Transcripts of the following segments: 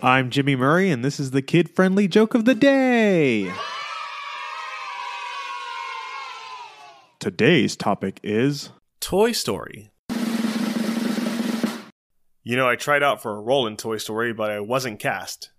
I'm Jimmy Murray, and this is the kid friendly joke of the day. Today's topic is Toy Story. You know, I tried out for a role in Toy Story, but I wasn't cast.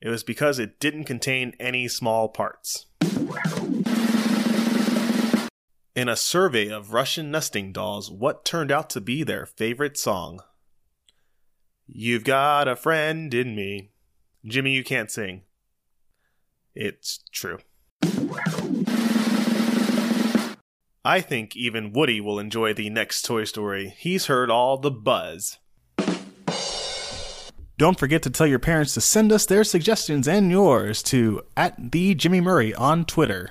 It was because it didn't contain any small parts. In a survey of Russian nesting dolls, what turned out to be their favorite song? You've got a friend in me. Jimmy, you can't sing. It's true. I think even Woody will enjoy the next Toy Story. He's heard all the buzz. Don't forget to tell your parents to send us their suggestions and yours to at the Jimmy Murray on Twitter.